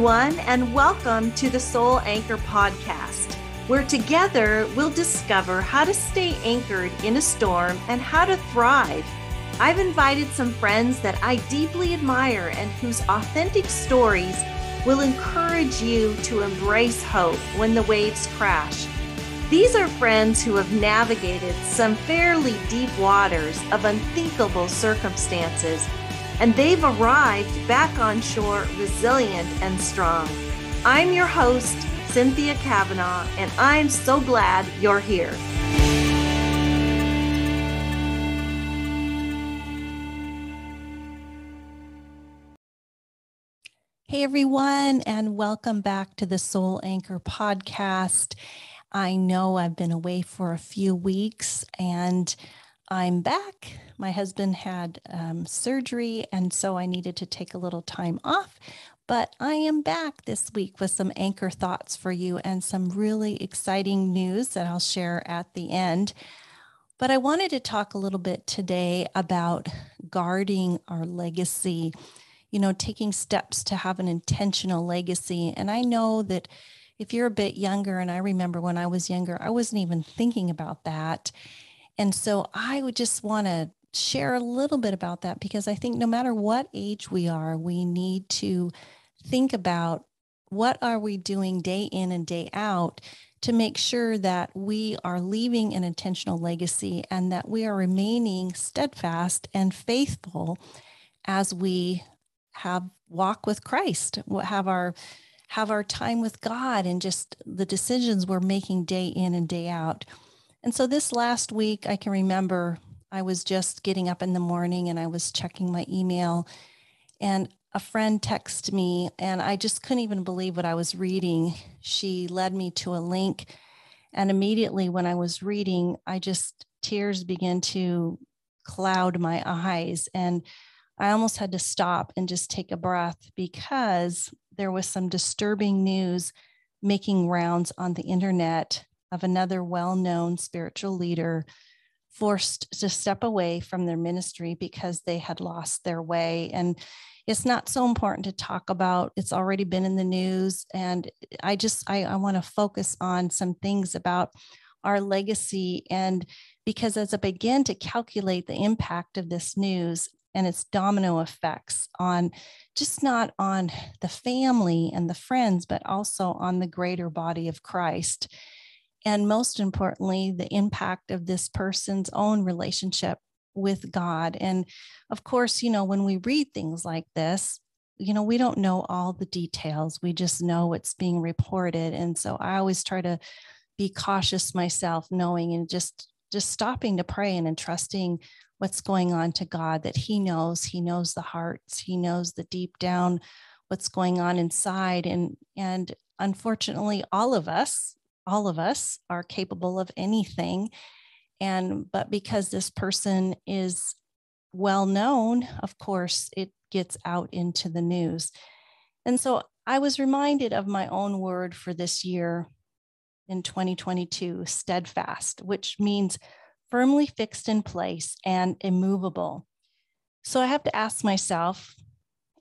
everyone, and welcome to the Soul Anchor Podcast, where together we'll discover how to stay anchored in a storm and how to thrive. I've invited some friends that I deeply admire and whose authentic stories will encourage you to embrace hope when the waves crash. These are friends who have navigated some fairly deep waters of unthinkable circumstances and they've arrived back on shore resilient and strong. I'm your host, Cynthia Cavanaugh, and I'm so glad you're here. Hey, everyone, and welcome back to the Soul Anchor podcast. I know I've been away for a few weeks and I'm back. My husband had um, surgery, and so I needed to take a little time off. But I am back this week with some anchor thoughts for you and some really exciting news that I'll share at the end. But I wanted to talk a little bit today about guarding our legacy, you know, taking steps to have an intentional legacy. And I know that if you're a bit younger, and I remember when I was younger, I wasn't even thinking about that. And so I would just want to share a little bit about that because I think no matter what age we are, we need to think about what are we doing day in and day out to make sure that we are leaving an intentional legacy and that we are remaining steadfast and faithful as we have walk with Christ, have our have our time with God and just the decisions we're making day in and day out. And so this last week, I can remember I was just getting up in the morning and I was checking my email, and a friend texted me, and I just couldn't even believe what I was reading. She led me to a link, and immediately when I was reading, I just tears began to cloud my eyes. And I almost had to stop and just take a breath because there was some disturbing news making rounds on the internet of another well known spiritual leader forced to step away from their ministry because they had lost their way. And it's not so important to talk about. It's already been in the news. And I just, I, I want to focus on some things about our legacy. And because as I begin to calculate the impact of this news and its domino effects on just not on the family and the friends, but also on the greater body of Christ and most importantly, the impact of this person's own relationship with God. And of course, you know, when we read things like this, you know, we don't know all the details. We just know what's being reported. And so I always try to be cautious myself, knowing and just just stopping to pray and entrusting what's going on to God that He knows. He knows the hearts. He knows the deep down what's going on inside. And and unfortunately, all of us, all of us are capable of anything. And but because this person is well known of course it gets out into the news. And so i was reminded of my own word for this year in 2022 steadfast which means firmly fixed in place and immovable. So i have to ask myself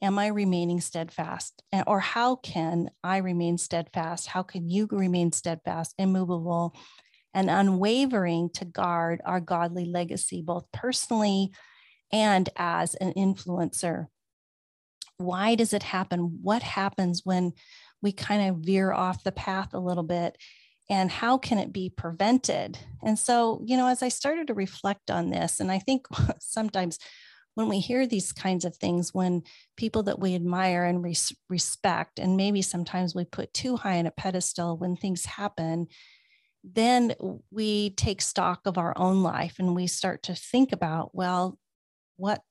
am I remaining steadfast? Or how can I remain steadfast? How can you remain steadfast, immovable, and unwavering to guard our godly legacy, both personally and as an influencer? Why does it happen? What happens when we kind of veer off the path a little bit? And how can it be prevented? And so, you know, as I started to reflect on this, and I think sometimes when we hear these kinds of things, when people that we admire and res- respect, and maybe sometimes we put too high on a pedestal when things happen, then we take stock of our own life and we start to think about, well, what's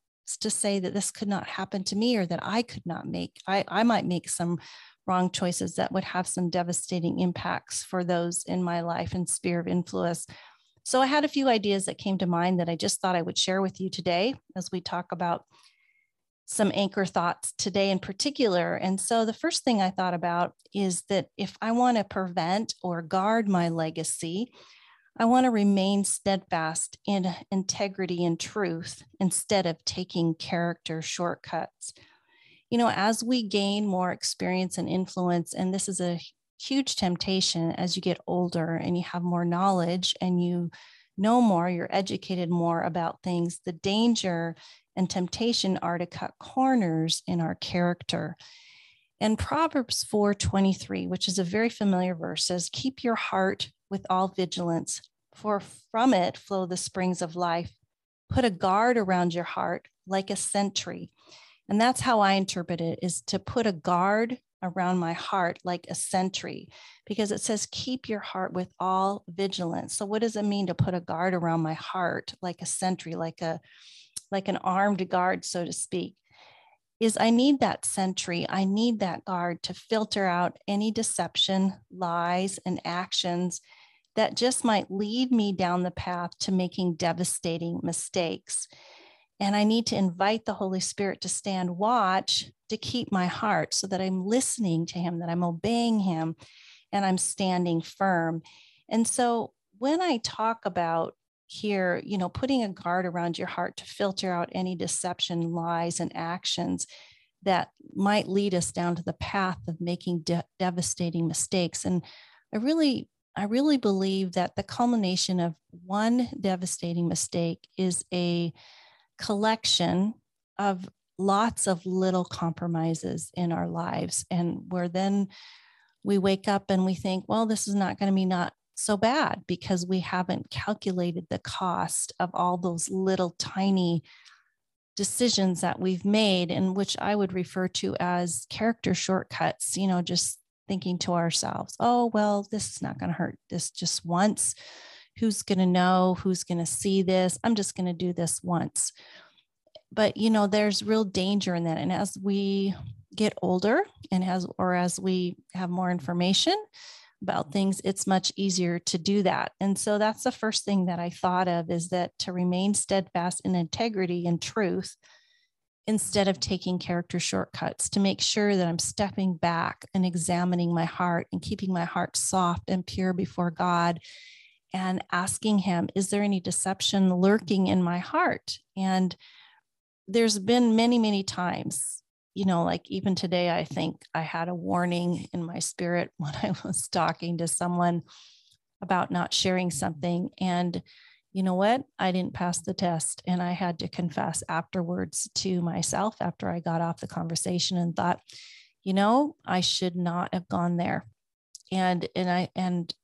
to say that this could not happen to me or that I could not make? I, I might make some wrong choices that would have some devastating impacts for those in my life and sphere of influence so I had a few ideas that came to mind that I just thought I would share with you today as we talk about some anchor thoughts today in particular. And so the first thing I thought about is that if I want to prevent or guard my legacy, I want to remain steadfast in integrity and truth instead of taking character shortcuts. you know, as we gain more experience and influence, and this is a huge temptation as you get older and you have more knowledge and you know more, you're educated more about things, the danger and temptation are to cut corners in our character. And Proverbs 4:23, which is a very familiar verse, says, "Keep your heart with all vigilance, for from it flow the springs of life. Put a guard around your heart like a sentry." And that's how I interpret it is to put a guard around my heart like a sentry because it says keep your heart with all vigilance. So what does it mean to put a guard around my heart like a sentry like a like an armed guard so to speak? Is I need that sentry, I need that guard to filter out any deception, lies and actions that just might lead me down the path to making devastating mistakes. And I need to invite the Holy Spirit to stand watch to keep my heart so that I'm listening to Him, that I'm obeying Him, and I'm standing firm. And so when I talk about here, you know, putting a guard around your heart to filter out any deception, lies, and actions that might lead us down to the path of making de- devastating mistakes. And I really, I really believe that the culmination of one devastating mistake is a collection of lots of little compromises in our lives. And where then we wake up and we think well this is not going to be not so bad because we haven't calculated the cost of all those little tiny decisions that we've made and which i would refer to as character shortcuts you know just thinking to ourselves oh well this is not going to hurt. This just once who's going to know who's going to see this i'm just going to do this once. But you know there's real danger in that and as we get older and as or as we have more information about things it's much easier to do that. And so that's the first thing that i thought of is that to remain steadfast in integrity and truth instead of taking character shortcuts to make sure that i'm stepping back and examining my heart and keeping my heart soft and pure before god and asking him, is there any deception lurking in my heart? And there's been many, many times, you know, like even today, I think I had a warning in my spirit when I was talking to someone about not sharing something. And you know what? I didn't pass the test. And I had to confess afterwards to myself after I got off the conversation and thought, you know, I should not have gone there. And and I and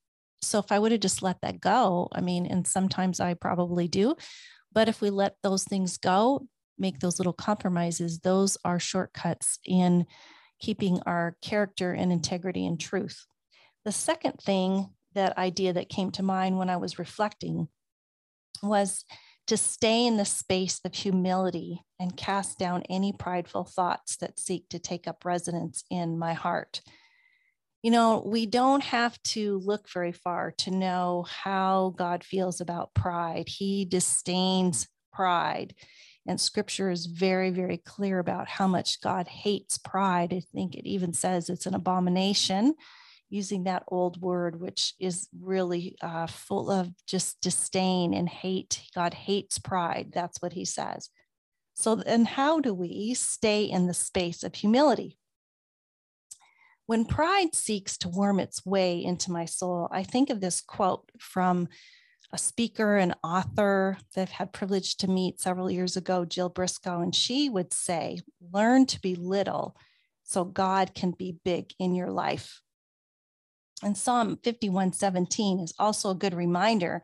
so if I would have just let that go, I mean, and sometimes I probably do, but if we let those things go, make those little compromises, those are shortcuts in keeping our character and integrity and truth. The second thing, that idea that came to mind when I was reflecting was to stay in the space of humility and cast down any prideful thoughts that seek to take up residence in my heart you know, we don't have to look very far to know how God feels about pride. He disdains pride. And scripture is very, very clear about how much God hates pride. I think it even says it's an abomination, using that old word, which is really uh, full of just disdain and hate. God hates pride. That's what he says. So, then how do we stay in the space of humility? When pride seeks to worm its way into my soul, I think of this quote from a speaker and author that I've had privilege to meet several years ago, Jill Briscoe, and she would say, learn to be little so God can be big in your life. And Psalm 51 17 is also a good reminder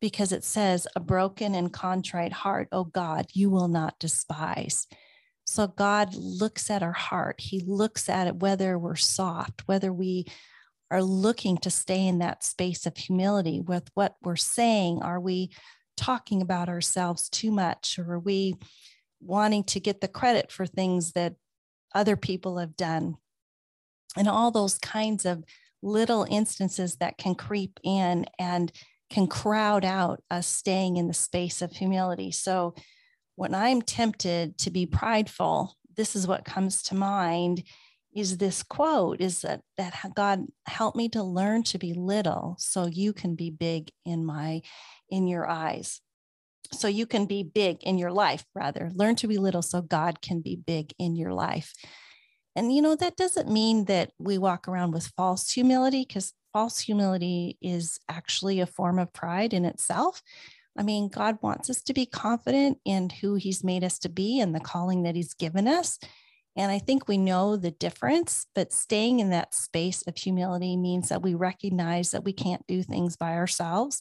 because it says, A broken and contrite heart, O God, you will not despise. So God looks at our heart. He looks at it whether we're soft, whether we are looking to stay in that space of humility with what we're saying. Are we talking about ourselves too much? Or are we wanting to get the credit for things that other people have done? And all those kinds of little instances that can creep in and can crowd out us staying in the space of humility. So when I'm tempted to be prideful, this is what comes to mind is this quote is that that God help me to learn to be little so you can be big in my in your eyes. so you can be big in your life, rather. Learn to be little so God can be big in your life. And, you know, that doesn't mean that we walk around with false humility because false humility is actually a form of pride in itself. I mean, God wants us to be confident in who He's made us to be and the calling that He's given us. And I think we know the difference, but staying in that space of humility means that we recognize that we can't do things by ourselves,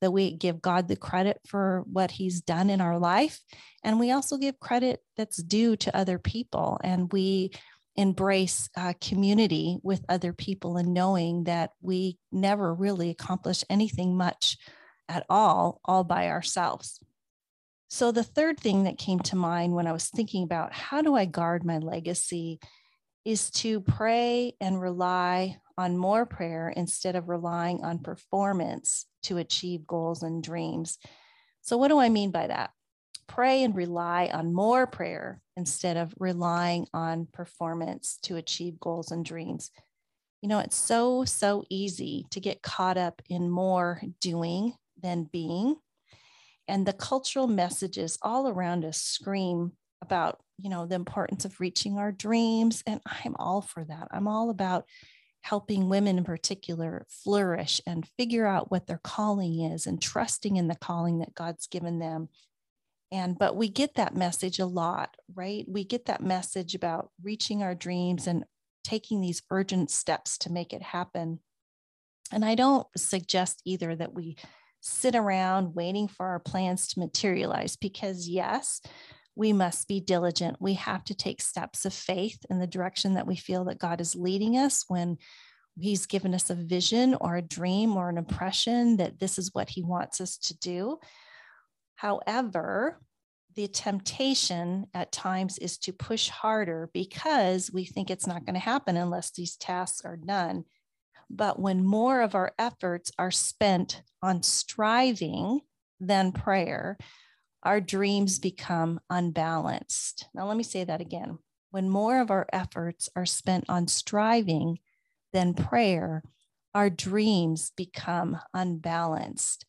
that we give God the credit for what He's done in our life. And we also give credit that's due to other people. And we embrace uh, community with other people and knowing that we never really accomplish anything much at all, all by ourselves. So, the third thing that came to mind when I was thinking about how do I guard my legacy is to pray and rely on more prayer instead of relying on performance to achieve goals and dreams. So, what do I mean by that? Pray and rely on more prayer instead of relying on performance to achieve goals and dreams. You know, it's so, so easy to get caught up in more doing than being. And the cultural messages all around us scream about, you know, the importance of reaching our dreams. And I'm all for that. I'm all about helping women in particular flourish and figure out what their calling is and trusting in the calling that God's given them. And but we get that message a lot, right? We get that message about reaching our dreams and taking these urgent steps to make it happen. And I don't suggest either that we sit around waiting for our plans to materialize because, yes, we must be diligent. We have to take steps of faith in the direction that we feel that God is leading us when He's given us a vision or a dream or an impression that this is what He wants us to do. However, the temptation at times is to push harder because we think it's not going to happen unless these tasks are done. But when more of our efforts are spent on striving than prayer, our dreams become unbalanced. Now, let me say that again. When more of our efforts are spent on striving than prayer, our dreams become unbalanced.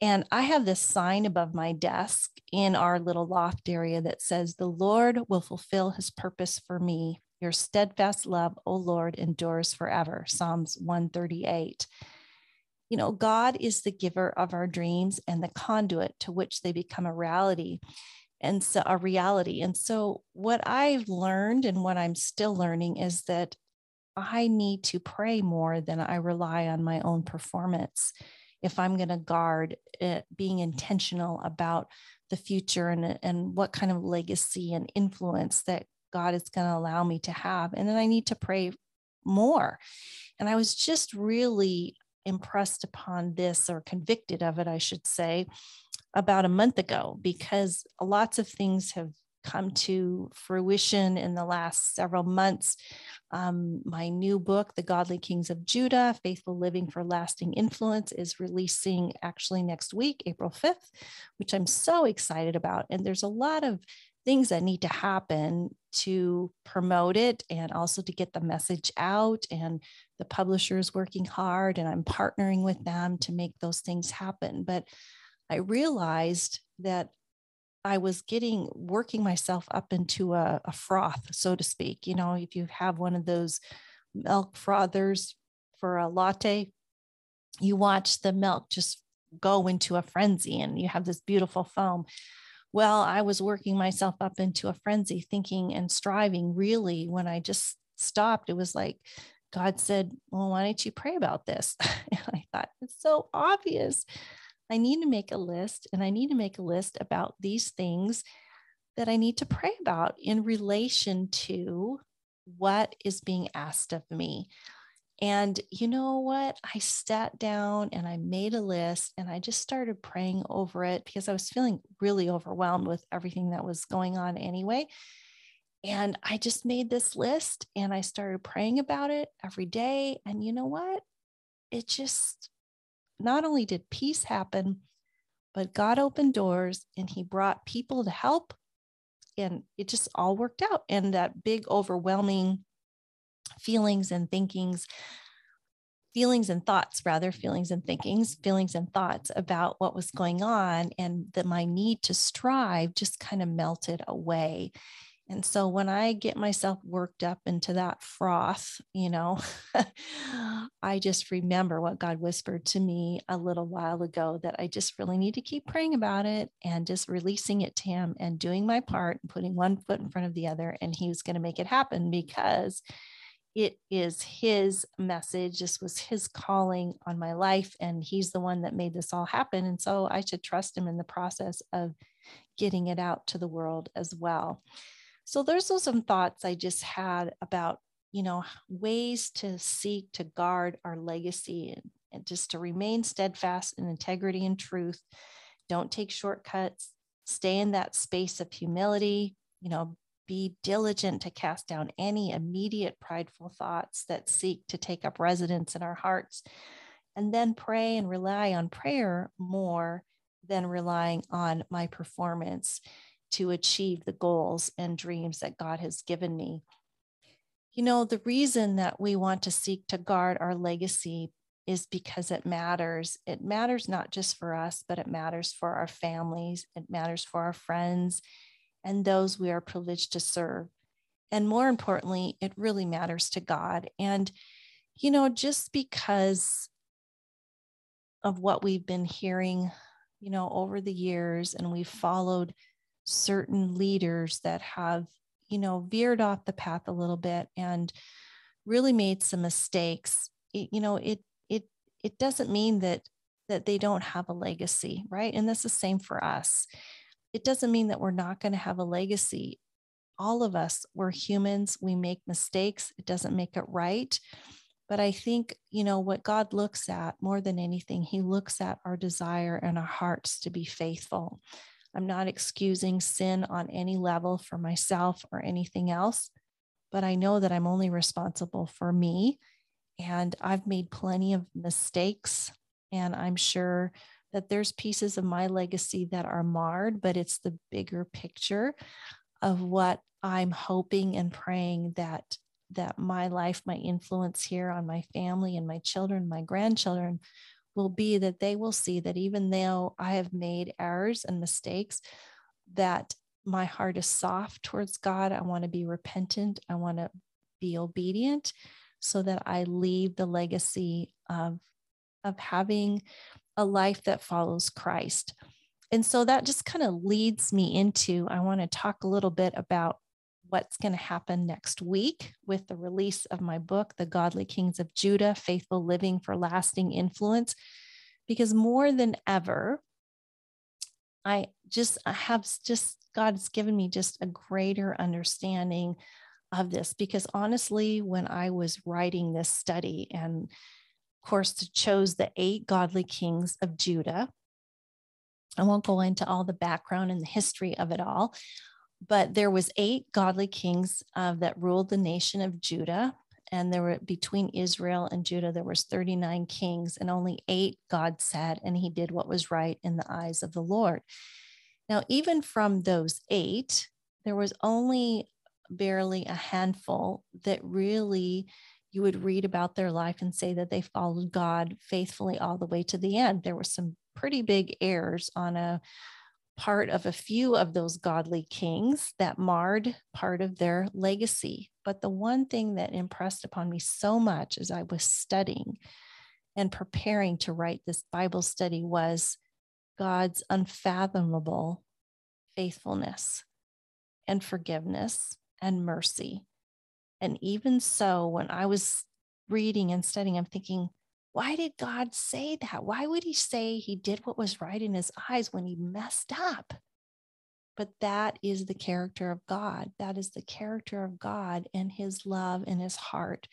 And I have this sign above my desk in our little loft area that says, The Lord will fulfill his purpose for me your steadfast love, O Lord, endures forever. Psalms 138. You know, God is the giver of our dreams and the conduit to which they become a reality and so a reality. And so what I've learned and what I'm still learning is that I need to pray more than I rely on my own performance. If I'm going to guard it, being intentional about the future and, and what kind of legacy and influence that God is going to allow me to have. And then I need to pray more. And I was just really impressed upon this or convicted of it, I should say, about a month ago, because lots of things have come to fruition in the last several months. Um, my new book, The Godly Kings of Judah Faithful Living for Lasting Influence, is releasing actually next week, April 5th, which I'm so excited about. And there's a lot of things that need to happen to promote it and also to get the message out and the publishers working hard and i'm partnering with them to make those things happen. But i realized that i was getting working myself up into a, a froth so to speak. You know if you have one of those milk frothers for a latte you watch the milk just go into a frenzy and you have this beautiful foam well, I was working myself up into a frenzy, thinking and striving. Really, when I just stopped, it was like God said, Well, why don't you pray about this? and I thought, It's so obvious. I need to make a list, and I need to make a list about these things that I need to pray about in relation to what is being asked of me. And you know what? I sat down and I made a list and I just started praying over it because I was feeling really overwhelmed with everything that was going on anyway. And I just made this list and I started praying about it every day. And you know what? It just not only did peace happen, but God opened doors and He brought people to help. And it just all worked out. And that big, overwhelming feelings and thinkings feelings and thoughts rather feelings and thinkings feelings and thoughts about what was going on and that my need to strive just kind of melted away and so when I get myself worked up into that froth, you know, I just remember what God whispered to me a little while ago that I just really need to keep praying about it and just releasing it to Him and doing my part and putting one foot in front of the other. And He was going to make it happen because it is His message. This was His calling on my life. And He's the one that made this all happen. And so I should trust Him in the process of getting it out to the world as well. So there's some thoughts I just had about, you know, ways to seek to guard our legacy and, and just to remain steadfast in integrity and truth. Don't take shortcuts. Stay in that space of humility, you know, be diligent to cast down any immediate prideful thoughts that seek to take up residence in our hearts. And then pray and rely on prayer more than relying on my performance to achieve the goals and dreams that God has given me. You know, the reason that we want to seek to guard our legacy is because it matters. It matters not just for us, but it matters for our families, it matters for our friends and those we are privileged to serve. And more importantly, it really matters to God. And, you know, just because of what we've been hearing, you know, over the years, and we've followed certain leaders that have, you know, veered off the path a little bit and really made some mistakes. It, you know, it it it doesn't mean that that they don't have a legacy, right? And that's the same for us. It doesn't mean that we're not going to have a legacy. All of us, we're humans, we make mistakes. It doesn't make it right. But I think, you know, what God looks at more than anything, He looks at our desire and our hearts to be faithful. I'm not excusing sin on any level for myself or anything else, but I know that I'm only responsible for me. And I've made plenty of mistakes. And I'm sure that there's pieces of my legacy that are marred, but it's the bigger picture of what I'm hoping and praying that that my life, my influence here on my family and my children, my grandchildren will be that they will see that even though I have made errors and mistakes, that my heart is soft towards God. I want to be repentant. I want to be obedient so that I leave the legacy of, of having a life that follows Christ. And so that just kind of leads me into I want to talk a little bit about what's going to happen next week with the release of my book, The Godly Kings of Judah Faithful Living for Lasting Influence. Because more than ever, I just I have just God's given me just a greater understanding of this. Because honestly, when I was writing this study and course chose the eight godly kings of Judah, I won't go into all the background and the history of it all but there was eight godly kings uh, that ruled the nation of Judah and there were between Israel and Judah there was 39 kings and only 8 God said and he did what was right in the eyes of the Lord. Now even from those 8 there was only barely a handful that really you would read about their life and say that they followed God faithfully all the way to the end. There were some pretty big errors on a part of a few of those godly kings that marred part of their legacy. But the one thing that impressed upon me so much as I was studying and preparing to write this Bible study was God's unfathomable faithfulness and forgiveness and mercy. And even so, when I was reading and studying, I'm thinking, why did God say that? Why would he say he did what was right in his eyes when he messed up? But that is the character of God. That is the character of God and his love and his heart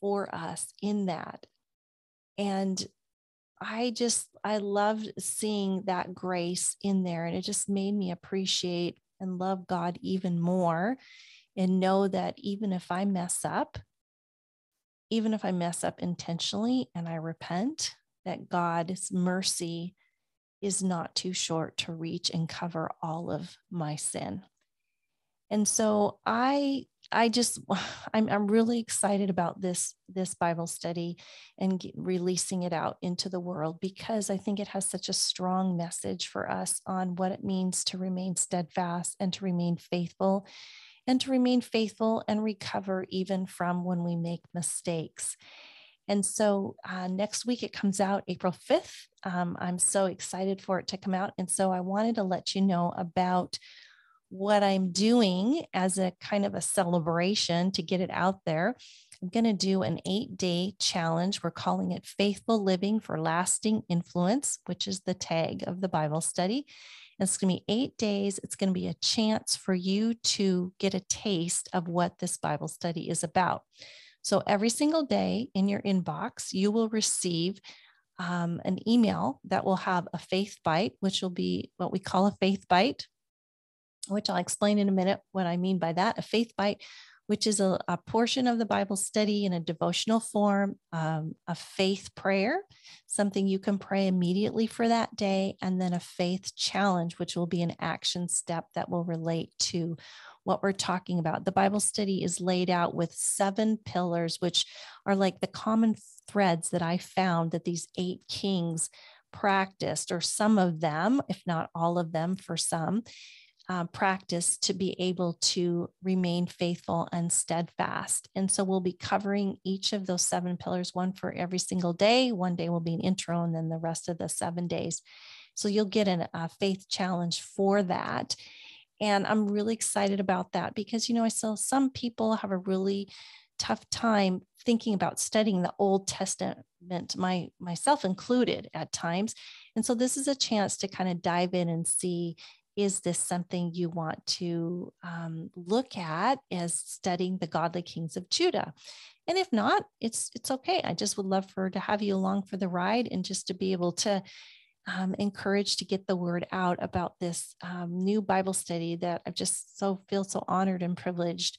for us in that. And I just, I loved seeing that grace in there. And it just made me appreciate and love God even more and know that even if I mess up, even if I mess up intentionally and I repent, that God's mercy is not too short to reach and cover all of my sin. And so I I just I'm I'm really excited about this this Bible study and get, releasing it out into the world because I think it has such a strong message for us on what it means to remain steadfast and to remain faithful and to remain faithful and recover even from when we make mistakes. And so uh, next week it comes out April 5th. Um, I'm so excited for it to come out. And so I wanted to let you know about what I'm doing as a kind of a celebration to get it out there. I'm going to do an eight day challenge. We're calling it Faithful Living for Lasting Influence, which is the tag of the Bible study. It's going to be eight days. It's going to be a chance for you to get a taste of what this Bible study is about. So every single day in your inbox, you will receive um, an email that will have a faith bite, which will be what we call a faith bite which I'll explain in a minute what I mean by that. A faith bite, which is a, a portion of the Bible study in a devotional form, um, a faith prayer, something you can pray immediately for that day, and then a faith challenge, which will be an action step that will relate to what we're talking about. The Bible study is laid out with seven pillars, which are like the common threads that I found that these eight kings practiced, or some of them, if not all of them for some uh, practice to be able to remain faithful and steadfast. And so we'll be covering each of those seven pillars, one for every single day. One day will be an intro, and then the rest of the seven days. So you'll get an, a faith challenge for that. And I'm really excited about that because, you know, I saw some people have a really tough time thinking about studying the Old Testament, my myself included at times. And so this is a chance to kind of dive in and see is this something you want to um, look at as studying the godly kings of Judah? And if not, it's it's okay. I just would love for to have you along for the ride and just to be able to um, encourage to get the word out about this um, new Bible study that I just so feel so honored and privileged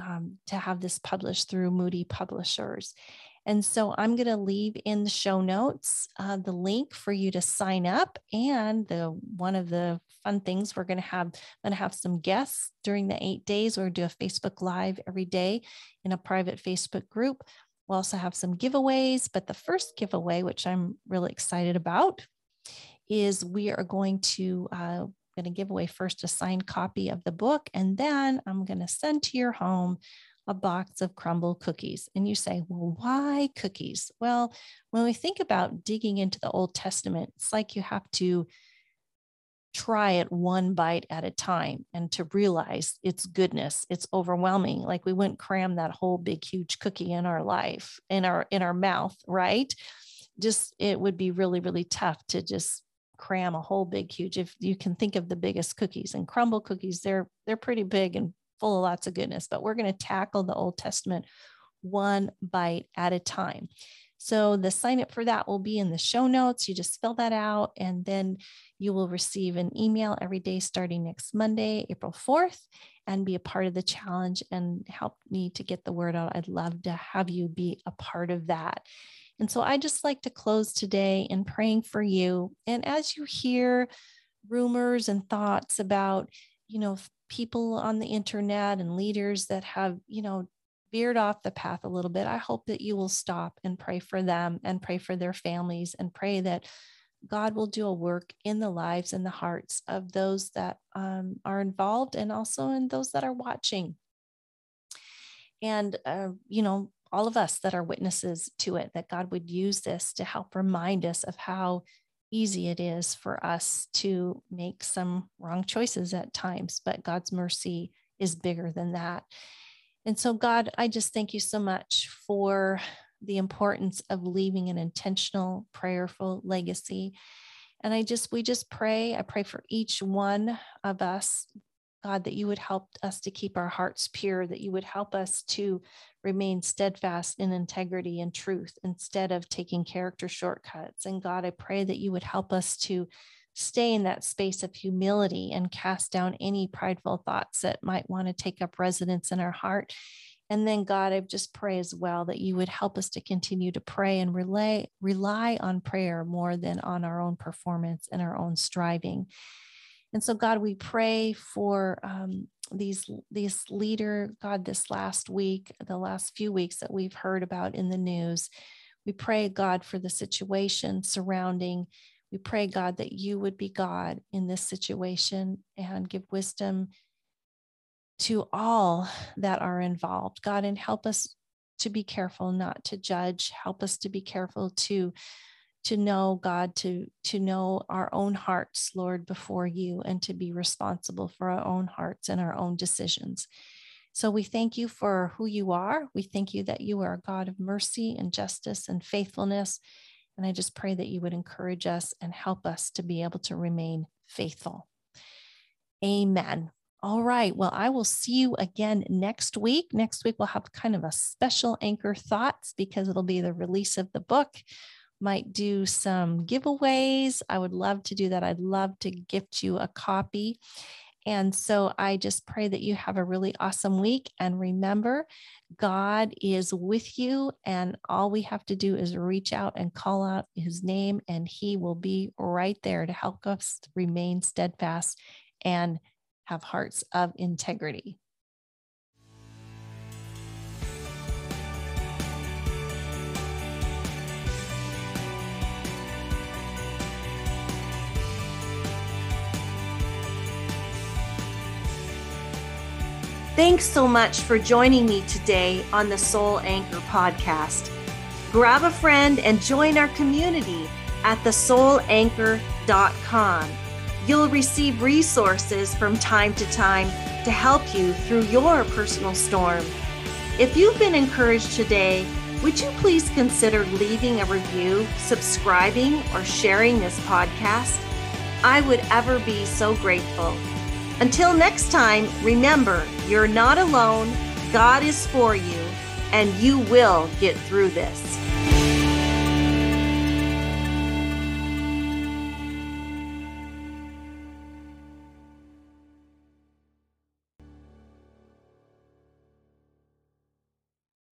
um, to have this published through Moody Publishers. And so I'm going to leave in the show notes uh, the link for you to sign up. And the one of the fun things we're going to have, I'm going to have some guests during the eight days. We're going to do a Facebook Live every day in a private Facebook group. We'll also have some giveaways, but the first giveaway, which I'm really excited about, is we are going to uh, going to give away first a signed copy of the book, and then I'm going to send to your home a box of Crumbl cookies. And you say, well, why cookies? Well, when we think about digging into the Old Testament, it's like you have to try it one bite at a time and to realize its goodness it's overwhelming like we wouldn't cram that whole big huge cookie in our life in our in our mouth right just it would be really really tough to just cram a whole big huge if you can think of the biggest cookies and Crumbl cookies they're they're pretty big and full of lots of goodness, but we're going to tackle the Old Testament one bite at a time. So the sign up for that will be in the show notes. You just fill that out and then you will receive an email every day starting next Monday, April 4th, and be a part of the challenge and help me to get the word out. I'd love to have you be a part of that. And so I just like to close today in praying for you. And as you hear rumors and thoughts about, you know, people on the internet and leaders that have, you know, veered off the path a little bit, I hope that you will stop and pray for them and pray for their families and pray that God will do a work in the lives and the hearts of those that um, are involved and also in those that are watching. And, uh, you know, all of us that are witnesses to it, that God would use this to help remind us of how easy it is for us to make some wrong choices at times, but God's mercy is bigger than that. And so, God, I just thank you so much for the importance of leaving an intentional, prayerful legacy. And I just, we just pray, I pray for each one of us God, that you would help us to keep our hearts pure, that you would help us to remain steadfast in integrity and truth instead of taking character shortcuts. And God, I pray that you would help us to stay in that space of humility and cast down any prideful thoughts that might want to take up residence in our heart. And then, God, I just pray as well that you would help us to continue to pray and rely, rely on prayer more than on our own performance and our own striving. And so, God, we pray for um, these these leader god this last week the last few weeks that we've heard about in the news. We pray god for the situation surrounding. We pray god that you would be god in this situation and give wisdom to all that are involved. God and help us to be careful not to judge. Help us to be careful to to know god to to know our own hearts lord before you and to be responsible for our own hearts and our own decisions. So we thank you for who you are. We thank you that you are a god of mercy and justice and faithfulness. And i just pray that you would encourage us and help us to be able to remain faithful. Amen. All right. Well, I will see you again next week. Next week, we'll have kind of a special anchor thoughts because it'll be the release of the book might do some giveaways. I would love to do that. I'd love to gift you a copy. And so I just pray that you have a really awesome week. And remember, God is with you. And all we have to do is reach out and call out his name, and he will be right there to help us remain steadfast and have hearts of integrity. Thanks so much for joining me today on the Soul Anchor podcast. Grab a friend and join our community at thesoulanchor.com. You'll receive resources from time to time to help you through your personal storm. If you've been encouraged today, would you please consider leaving a review, subscribing, or sharing this podcast? I would ever be so grateful. Until next time, remember you're not alone, God is for you, and you will get through this.